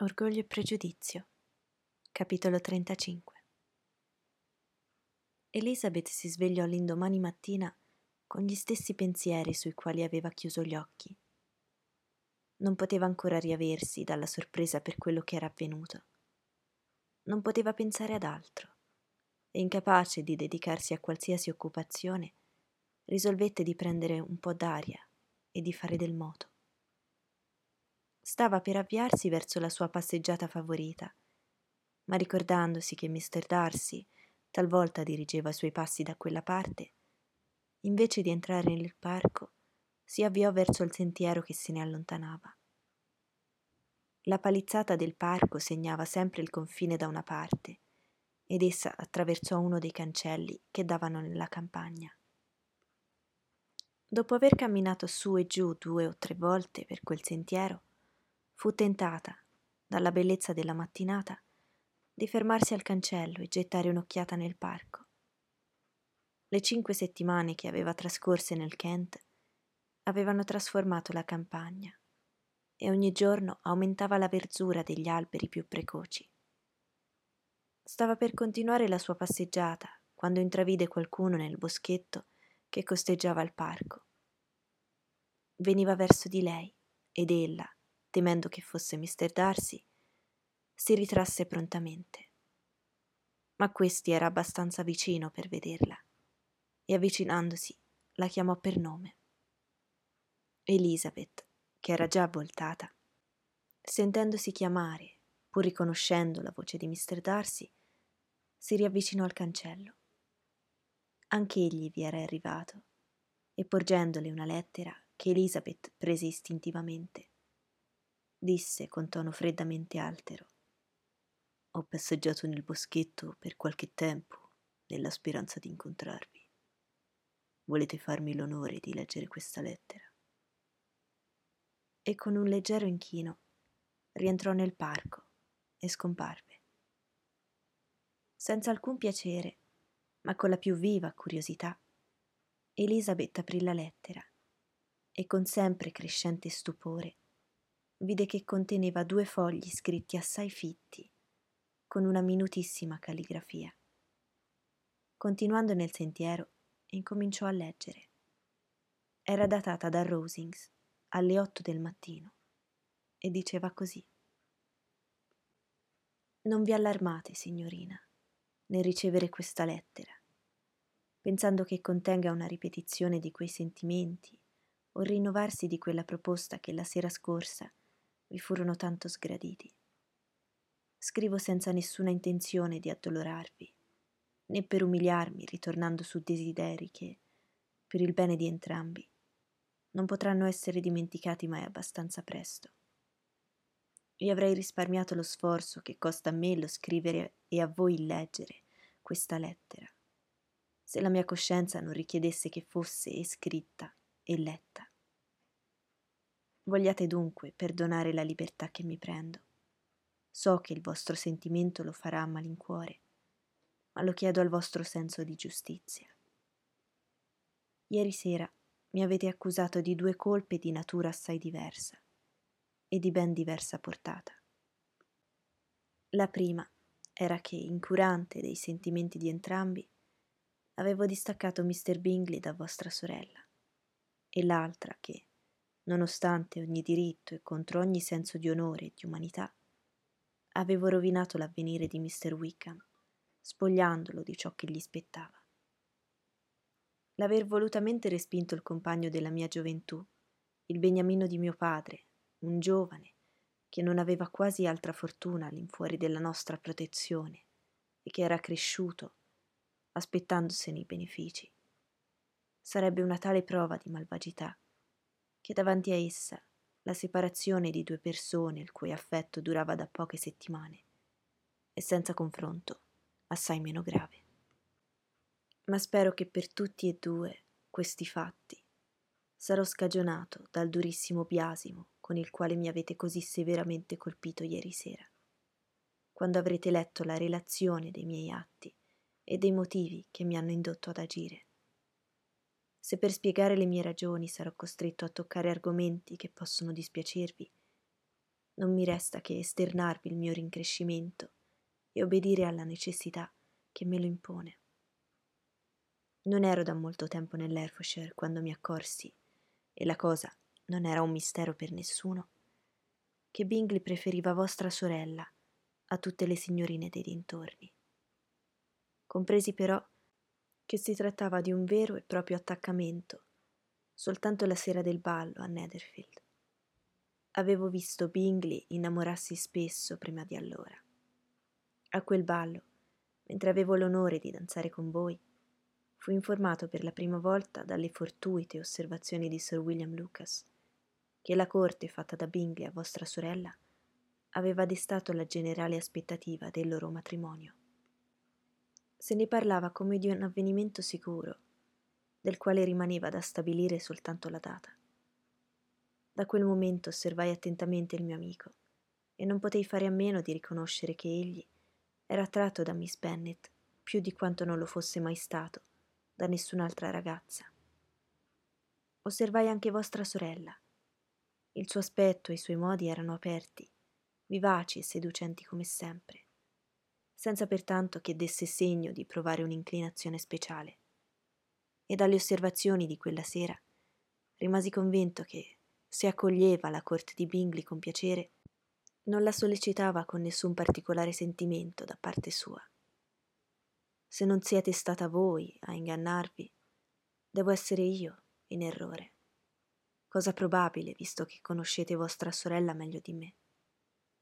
Orgoglio e pregiudizio. Capitolo 35. Elizabeth si svegliò l'indomani mattina con gli stessi pensieri sui quali aveva chiuso gli occhi. Non poteva ancora riaversi dalla sorpresa per quello che era avvenuto. Non poteva pensare ad altro e incapace di dedicarsi a qualsiasi occupazione, risolvette di prendere un po' d'aria e di fare del moto stava per avviarsi verso la sua passeggiata favorita, ma ricordandosi che Mr. Darcy talvolta dirigeva i suoi passi da quella parte, invece di entrare nel parco, si avviò verso il sentiero che se ne allontanava. La palizzata del parco segnava sempre il confine da una parte ed essa attraversò uno dei cancelli che davano nella campagna. Dopo aver camminato su e giù due o tre volte per quel sentiero, fu tentata, dalla bellezza della mattinata, di fermarsi al cancello e gettare un'occhiata nel parco. Le cinque settimane che aveva trascorse nel Kent avevano trasformato la campagna e ogni giorno aumentava la verzura degli alberi più precoci. Stava per continuare la sua passeggiata quando intravide qualcuno nel boschetto che costeggiava il parco. Veniva verso di lei ed ella, temendo che fosse Mr. Darcy, si ritrasse prontamente. Ma questi era abbastanza vicino per vederla e avvicinandosi la chiamò per nome. Elizabeth, che era già voltata, sentendosi chiamare, pur riconoscendo la voce di Mr. Darcy, si riavvicinò al cancello. Anch'egli vi era arrivato e porgendole una lettera che Elizabeth prese istintivamente disse con tono freddamente altero. Ho passeggiato nel boschetto per qualche tempo nella speranza di incontrarvi. Volete farmi l'onore di leggere questa lettera? E con un leggero inchino rientrò nel parco e scomparve. Senza alcun piacere, ma con la più viva curiosità, Elisabeth aprì la lettera e con sempre crescente stupore vide che conteneva due fogli scritti assai fitti, con una minutissima calligrafia. Continuando nel sentiero, incominciò a leggere. Era datata da Rosings alle otto del mattino e diceva così. Non vi allarmate, signorina, nel ricevere questa lettera, pensando che contenga una ripetizione di quei sentimenti o rinnovarsi di quella proposta che la sera scorsa vi furono tanto sgraditi. Scrivo senza nessuna intenzione di addolorarvi, né per umiliarmi ritornando su desideri che, per il bene di entrambi, non potranno essere dimenticati mai abbastanza presto. Vi avrei risparmiato lo sforzo che costa a me lo scrivere e a voi il leggere questa lettera, se la mia coscienza non richiedesse che fosse scritta e letta. Vogliate dunque perdonare la libertà che mi prendo. So che il vostro sentimento lo farà a malincuore, ma lo chiedo al vostro senso di giustizia. Ieri sera mi avete accusato di due colpe di natura assai diversa e di ben diversa portata. La prima era che, incurante dei sentimenti di entrambi, avevo distaccato Mr. Bingley da vostra sorella, e l'altra che, nonostante ogni diritto e contro ogni senso di onore e di umanità, avevo rovinato l'avvenire di Mr. Wickham, spogliandolo di ciò che gli spettava. L'aver volutamente respinto il compagno della mia gioventù, il beniamino di mio padre, un giovane, che non aveva quasi altra fortuna all'infuori della nostra protezione e che era cresciuto, aspettandosene i benefici. Sarebbe una tale prova di malvagità che davanti a essa la separazione di due persone il cui affetto durava da poche settimane e senza confronto assai meno grave. Ma spero che per tutti e due questi fatti sarò scagionato dal durissimo biasimo con il quale mi avete così severamente colpito ieri sera, quando avrete letto la relazione dei miei atti e dei motivi che mi hanno indotto ad agire se per spiegare le mie ragioni sarò costretto a toccare argomenti che possono dispiacervi, non mi resta che esternarvi il mio rincrescimento e obbedire alla necessità che me lo impone. Non ero da molto tempo nell'Herefordshire quando mi accorsi, e la cosa non era un mistero per nessuno, che Bingley preferiva vostra sorella a tutte le signorine dei dintorni. Compresi però che si trattava di un vero e proprio attaccamento, soltanto la sera del ballo a Netherfield. Avevo visto Bingley innamorarsi spesso prima di allora. A quel ballo, mentre avevo l'onore di danzare con voi, fu informato per la prima volta dalle fortuite osservazioni di Sir William Lucas che la corte fatta da Bingley a vostra sorella aveva destato la generale aspettativa del loro matrimonio. Se ne parlava come di un avvenimento sicuro, del quale rimaneva da stabilire soltanto la data. Da quel momento osservai attentamente il mio amico e non potei fare a meno di riconoscere che egli era attratto da Miss Bennet più di quanto non lo fosse mai stato da nessun'altra ragazza. Osservai anche vostra sorella. Il suo aspetto e i suoi modi erano aperti, vivaci e seducenti come sempre, senza pertanto che desse segno di provare un'inclinazione speciale. E dalle osservazioni di quella sera rimasi convinto che, se accoglieva la corte di Bingley con piacere, non la sollecitava con nessun particolare sentimento da parte sua se non siete stata voi a ingannarvi, devo essere io in errore. Cosa probabile, visto che conoscete vostra sorella meglio di me.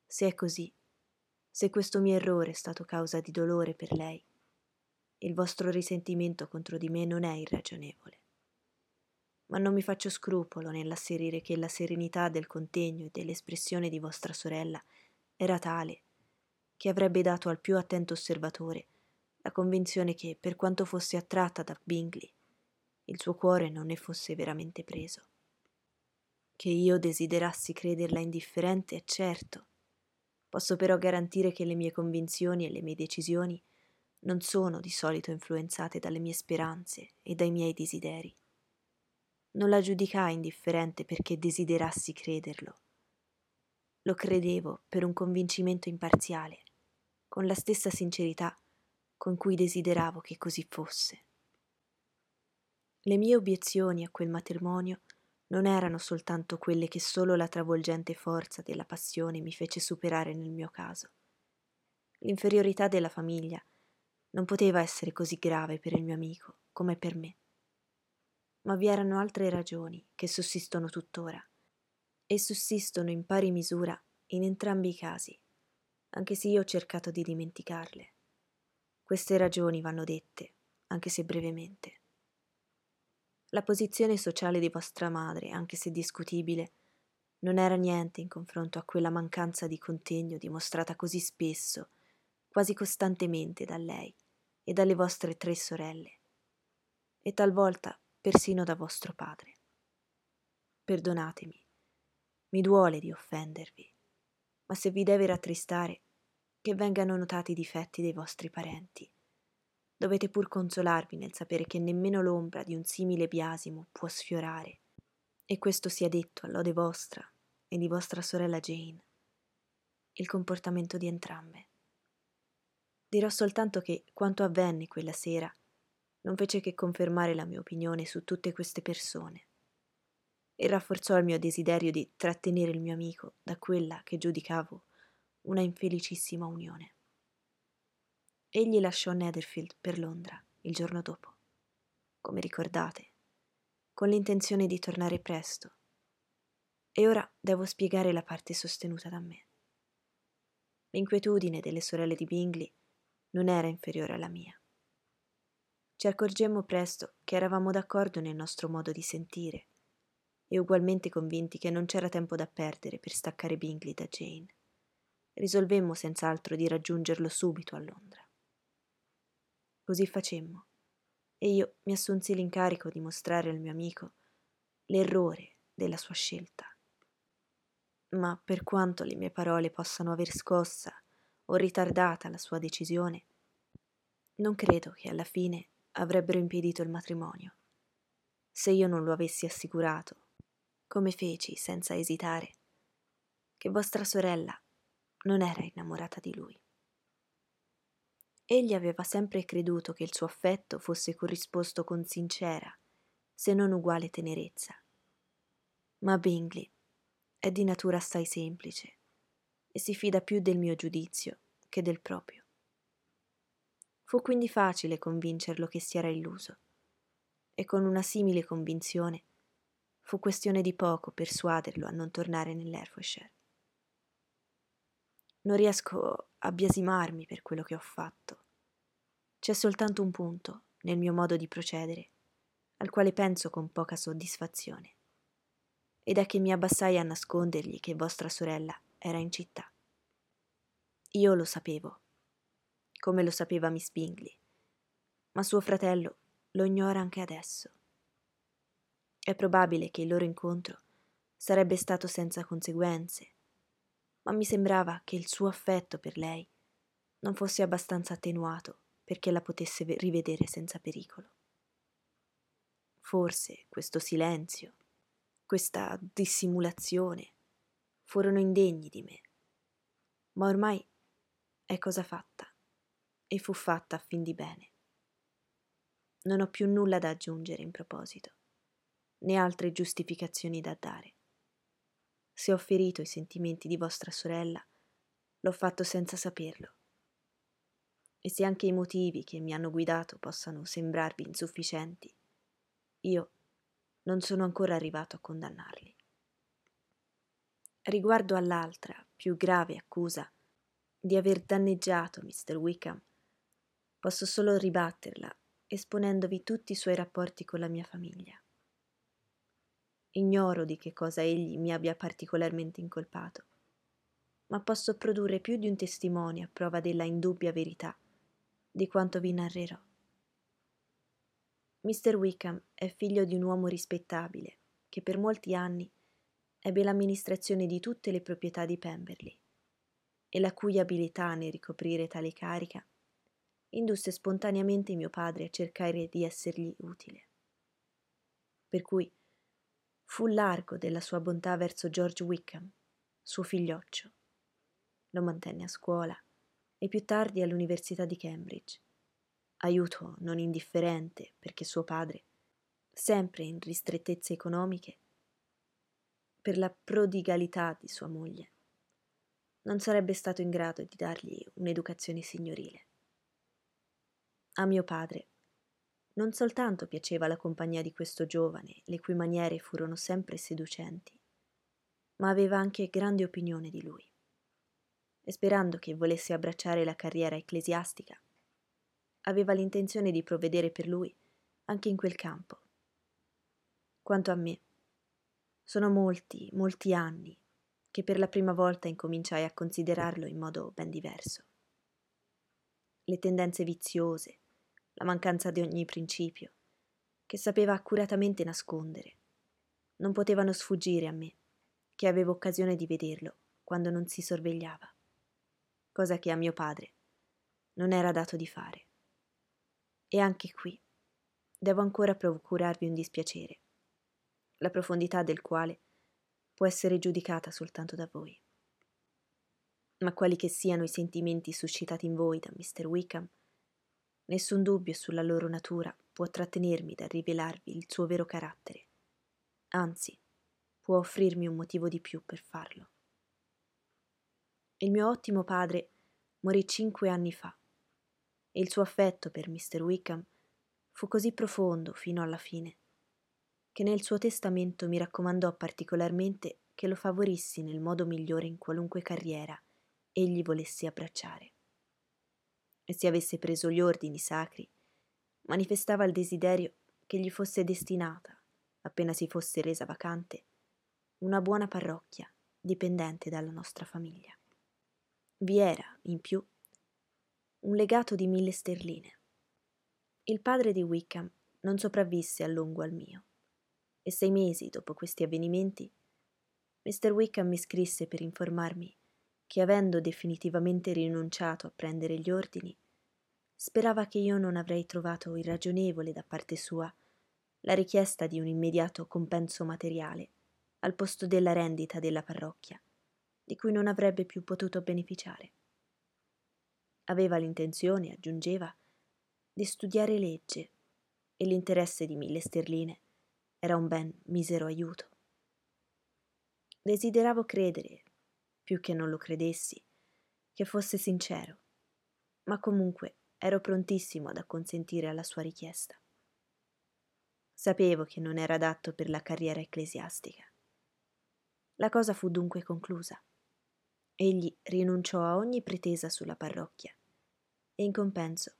Se è così, se questo mio errore è stato causa di dolore per lei, il vostro risentimento contro di me non è irragionevole. Ma non mi faccio scrupolo nell'asserire che la serenità del contegno e dell'espressione di vostra sorella era tale che avrebbe dato al più attento osservatore la convinzione che, per quanto fosse attratta da Bingley, il suo cuore non ne fosse veramente preso. Che io desiderassi crederla indifferente è certo. Posso però garantire che le mie convinzioni e le mie decisioni non sono di solito influenzate dalle mie speranze e dai miei desideri. Non la giudicai indifferente perché desiderassi crederlo. Lo credevo per un convincimento imparziale, con la stessa sincerità con cui desideravo che così fosse. Le mie obiezioni a quel matrimonio non erano soltanto quelle che solo la travolgente forza della passione mi fece superare nel mio caso. L'inferiorità della famiglia non poteva essere così grave per il mio amico come per me. Ma vi erano altre ragioni che sussistono tuttora e sussistono in pari misura in entrambi i casi, anche se io ho cercato di dimenticarle. Queste ragioni vanno dette, anche se brevemente. La posizione sociale di vostra madre, anche se discutibile, non era niente in confronto a quella mancanza di contegno dimostrata così spesso, quasi costantemente da lei e dalle vostre tre sorelle, e talvolta persino da vostro padre. Perdonatemi, mi duole di offendervi, ma se vi deve rattristare, che vengano notati i difetti dei vostri parenti. Dovete pur consolarvi nel sapere che nemmeno l'ombra di un simile biasimo può sfiorare, e questo sia detto a lode vostra e di vostra sorella Jane, il comportamento di entrambe. Dirò soltanto che quanto avvenne quella sera non fece che confermare la mia opinione su tutte queste persone e rafforzò il mio desiderio di trattenere il mio amico da quella che giudicavo una infelicissima unione. Egli lasciò Netherfield per Londra il giorno dopo, come ricordate, con l'intenzione di tornare presto. E ora devo spiegare la parte sostenuta da me. L'inquietudine delle sorelle di Bingley non era inferiore alla mia. Ci accorgemmo presto che eravamo d'accordo nel nostro modo di sentire e ugualmente convinti che non c'era tempo da perdere per staccare Bingley da Jane risolvemmo senz'altro di raggiungerlo subito a Londra. Così facemmo, e io mi assunsi l'incarico di mostrare al mio amico l'errore della sua scelta. Ma per quanto le mie parole possano aver scossa o ritardata la sua decisione, non credo che alla fine avrebbero impedito il matrimonio. Se io non lo avessi assicurato, come feci senza esitare, che vostra sorella non era innamorata di lui. Egli aveva sempre creduto che il suo affetto fosse corrisposto con sincera, se non uguale tenerezza. Ma Bingley è di natura assai semplice e si fida più del mio giudizio che del proprio. Fu quindi facile convincerlo che si era illuso, e con una simile convinzione fu questione di poco persuaderlo a non tornare nell'Herefordshire. Non riesco a biasimarmi per quello che ho fatto. C'è soltanto un punto nel mio modo di procedere, al quale penso con poca soddisfazione, ed è che mi abbassai a nascondergli che vostra sorella era in città. Io lo sapevo, come lo sapeva Miss Bingley, ma suo fratello lo ignora anche adesso. È probabile che il loro incontro sarebbe stato senza conseguenze, ma mi sembrava che il suo affetto per lei non fosse abbastanza attenuato perché la potesse rivedere senza pericolo. Forse questo silenzio, questa dissimulazione furono indegni di me, ma ormai è cosa fatta e fu fatta a fin di bene. Non ho più nulla da aggiungere in proposito, né altre giustificazioni da dare. Se ho ferito i sentimenti di vostra sorella, l'ho fatto senza saperlo e se anche i motivi che mi hanno guidato possano sembrarvi insufficienti, io non sono ancora arrivato a condannarli. Riguardo all'altra, più grave accusa di aver danneggiato Mr. Wickham, posso solo ribatterla esponendovi tutti i suoi rapporti con la mia famiglia. Ignoro di che cosa egli mi abbia particolarmente incolpato, ma posso produrre più di un testimone a prova della indubbia verità di quanto vi narrerò. Mr. Wickham è figlio di un uomo rispettabile che per molti anni ebbe l'amministrazione di tutte le proprietà di Pemberley e la cui abilità nel ricoprire tale carica indusse spontaneamente mio padre a cercare di essergli utile. Per cui fu largo della sua bontà verso George Wickham, suo figlioccio. Lo mantenne a scuola e più tardi all'Università di Cambridge. Aiuto non indifferente perché suo padre, sempre in ristrettezze economiche, per la prodigalità di sua moglie, non sarebbe stato in grado di dargli un'educazione signorile. A mio padre non soltanto piaceva la compagnia di questo giovane, le cui maniere furono sempre seducenti, ma aveva anche grande opinione di lui e sperando che volesse abbracciare la carriera ecclesiastica, aveva l'intenzione di provvedere per lui anche in quel campo. Quanto a me, sono molti, molti anni che per la prima volta incominciai a considerarlo in modo ben diverso. Le tendenze viziose, la mancanza di ogni principio, che sapeva accuratamente nascondere, non potevano sfuggire a me, che avevo occasione di vederlo quando non si sorvegliava cosa che a mio padre non era dato di fare. E anche qui devo ancora procurarvi un dispiacere, la profondità del quale può essere giudicata soltanto da voi. Ma quali che siano i sentimenti suscitati in voi da Mr. Wickham, nessun dubbio sulla loro natura può trattenermi dal rivelarvi il suo vero carattere, anzi può offrirmi un motivo di più per farlo. Il mio ottimo padre morì cinque anni fa e il suo affetto per Mr. Wickham fu così profondo fino alla fine che nel suo testamento mi raccomandò particolarmente che lo favorissi nel modo migliore in qualunque carriera egli volesse abbracciare. E se avesse preso gli ordini sacri, manifestava il desiderio che gli fosse destinata, appena si fosse resa vacante, una buona parrocchia dipendente dalla nostra famiglia. Vi era, in più, un legato di mille sterline. Il padre di Wickham non sopravvisse a lungo al mio, e sei mesi dopo questi avvenimenti, Mr. Wickham mi scrisse per informarmi che, avendo definitivamente rinunciato a prendere gli ordini, sperava che io non avrei trovato irragionevole da parte sua la richiesta di un immediato compenso materiale al posto della rendita della parrocchia di cui non avrebbe più potuto beneficiare. Aveva l'intenzione, aggiungeva, di studiare legge e l'interesse di mille sterline era un ben misero aiuto. Desideravo credere, più che non lo credessi, che fosse sincero, ma comunque ero prontissimo ad acconsentire alla sua richiesta. Sapevo che non era adatto per la carriera ecclesiastica. La cosa fu dunque conclusa. Egli rinunciò a ogni pretesa sulla parrocchia e in compenso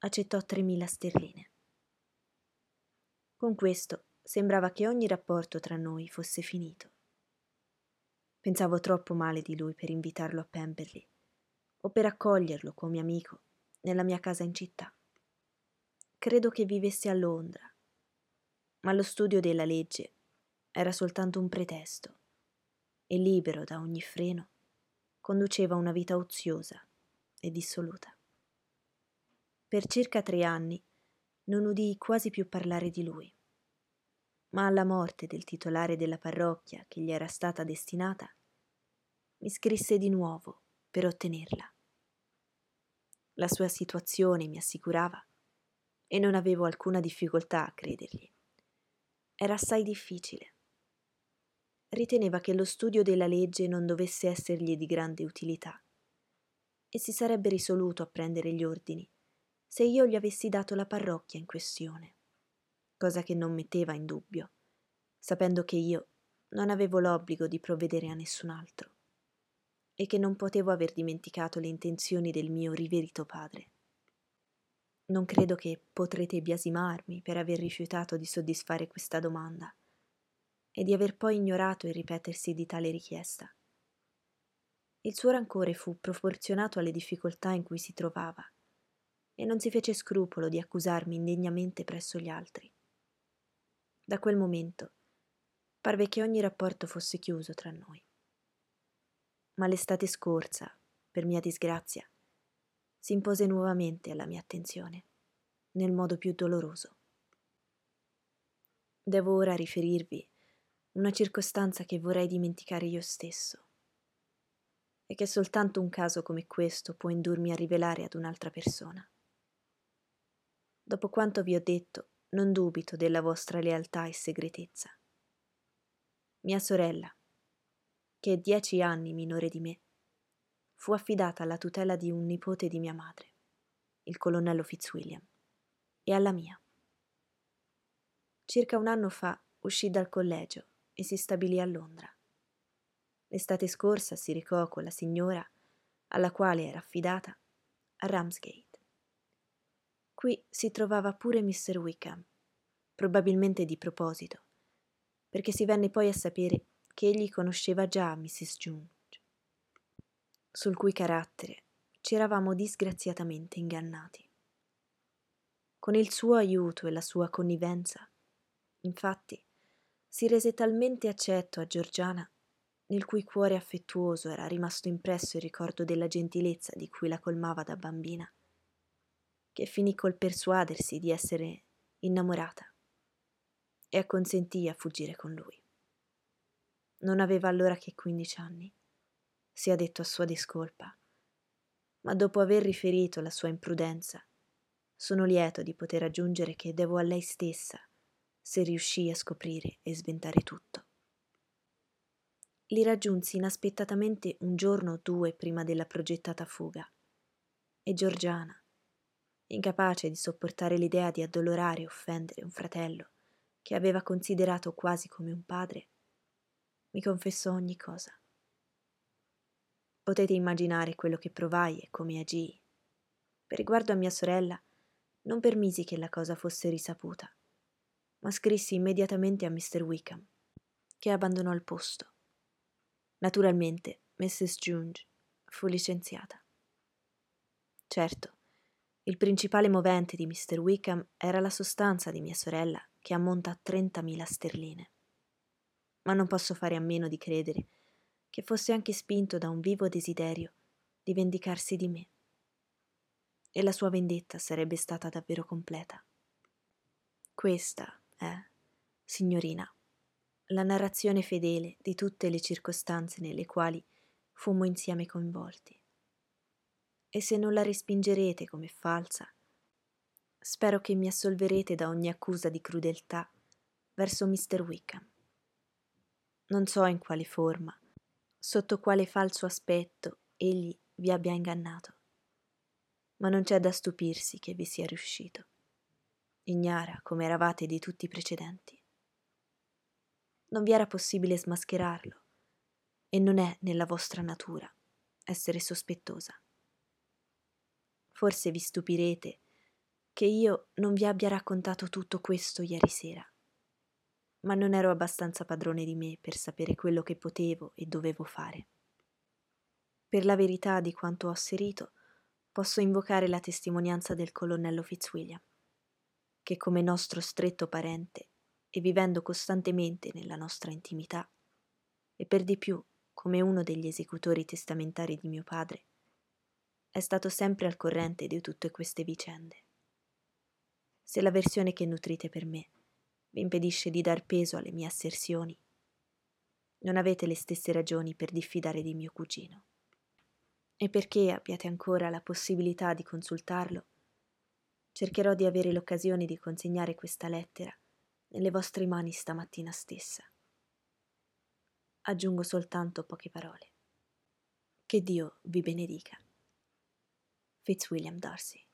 accettò tremila sterline. Con questo sembrava che ogni rapporto tra noi fosse finito. Pensavo troppo male di lui per invitarlo a Pemberley o per accoglierlo come amico nella mia casa in città. Credo che vivesse a Londra ma lo studio della legge era soltanto un pretesto e libero da ogni freno conduceva una vita oziosa e dissoluta. Per circa tre anni non udii quasi più parlare di lui, ma alla morte del titolare della parrocchia che gli era stata destinata, mi scrisse di nuovo per ottenerla. La sua situazione mi assicurava e non avevo alcuna difficoltà a credergli era assai difficile. Riteneva che lo studio della legge non dovesse essergli di grande utilità e si sarebbe risoluto a prendere gli ordini se io gli avessi dato la parrocchia in questione, cosa che non metteva in dubbio, sapendo che io non avevo l'obbligo di provvedere a nessun altro e che non potevo aver dimenticato le intenzioni del mio riverito padre. Non credo che potrete biasimarmi per aver rifiutato di soddisfare questa domanda e di aver poi ignorato il ripetersi di tale richiesta. Il suo rancore fu proporzionato alle difficoltà in cui si trovava e non si fece scrupolo di accusarmi indegnamente presso gli altri. Da quel momento parve che ogni rapporto fosse chiuso tra noi. Ma l'estate scorsa, per mia disgrazia, si impose nuovamente alla mia attenzione, nel modo più doloroso. Devo ora riferirvi una circostanza che vorrei dimenticare io stesso e che soltanto un caso come questo può indurmi a rivelare ad un'altra persona. Dopo quanto vi ho detto, non dubito della vostra lealtà e segretezza. Mia sorella, che è dieci anni minore di me, fu affidata alla tutela di un nipote di mia madre, il colonnello Fitzwilliam, e alla mia. Circa un anno fa uscì dal collegio e si stabilì a Londra. L'estate scorsa si recò con la signora, alla quale era affidata, a Ramsgate. Qui si trovava pure Mr. Wickham, probabilmente di proposito, perché si venne poi a sapere che egli conosceva già Mrs. June sul cui carattere ci eravamo disgraziatamente ingannati. Con il suo aiuto e la sua connivenza, infatti, si rese talmente accetto a Giorgiana, nel cui cuore affettuoso era rimasto impresso il ricordo della gentilezza di cui la colmava da bambina, che finì col persuadersi di essere innamorata e acconsentì a fuggire con lui. Non aveva allora che quindici anni sia detto a sua discolpa. Ma dopo aver riferito la sua imprudenza, sono lieto di poter aggiungere che devo a lei stessa se riuscii a scoprire e sventare tutto. Li raggiunsi inaspettatamente un giorno o due prima della progettata fuga e Giorgiana, incapace di sopportare l'idea di addolorare e offendere un fratello che aveva considerato quasi come un padre, mi confessò ogni cosa. Potete immaginare quello che provai e come agii. Per riguardo a mia sorella, non permisi che la cosa fosse risaputa, ma scrissi immediatamente a Mr. Wickham, che abbandonò il posto. Naturalmente, Mrs. Junge fu licenziata. Certo, il principale movente di Mr. Wickham era la sostanza di mia sorella, che ammonta a 30.000 sterline. Ma non posso fare a meno di credere che fosse anche spinto da un vivo desiderio di vendicarsi di me. E la sua vendetta sarebbe stata davvero completa. Questa è, signorina, la narrazione fedele di tutte le circostanze nelle quali fummo insieme coinvolti. E se non la respingerete come falsa, spero che mi assolverete da ogni accusa di crudeltà verso Mr. Wickham. Non so in quale forma, sotto quale falso aspetto egli vi abbia ingannato, ma non c'è da stupirsi che vi sia riuscito, ignara come eravate di tutti i precedenti. Non vi era possibile smascherarlo e non è nella vostra natura essere sospettosa. Forse vi stupirete che io non vi abbia raccontato tutto questo ieri sera, ma non ero abbastanza padrone di me per sapere quello che potevo e dovevo fare. Per la verità di quanto ho asserito, posso invocare la testimonianza del colonnello Fitzwilliam, che come nostro stretto parente e vivendo costantemente nella nostra intimità, e per di più come uno degli esecutori testamentari di mio padre, è stato sempre al corrente di tutte queste vicende. Se la versione che nutrite per me vi impedisce di dar peso alle mie asserzioni, non avete le stesse ragioni per diffidare di mio cugino. E perché abbiate ancora la possibilità di consultarlo, cercherò di avere l'occasione di consegnare questa lettera nelle vostre mani stamattina stessa aggiungo soltanto poche parole. Che Dio vi benedica. Fitzwilliam Darcy